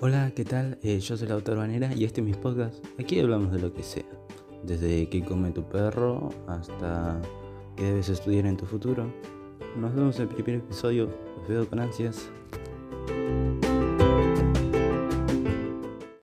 Hola, ¿qué tal? Eh, yo soy la autor Banera y este es mi podcast. Aquí hablamos de lo que sea. Desde qué come tu perro hasta qué debes estudiar en tu futuro. Nos vemos en el primer episodio. Los veo con ansias.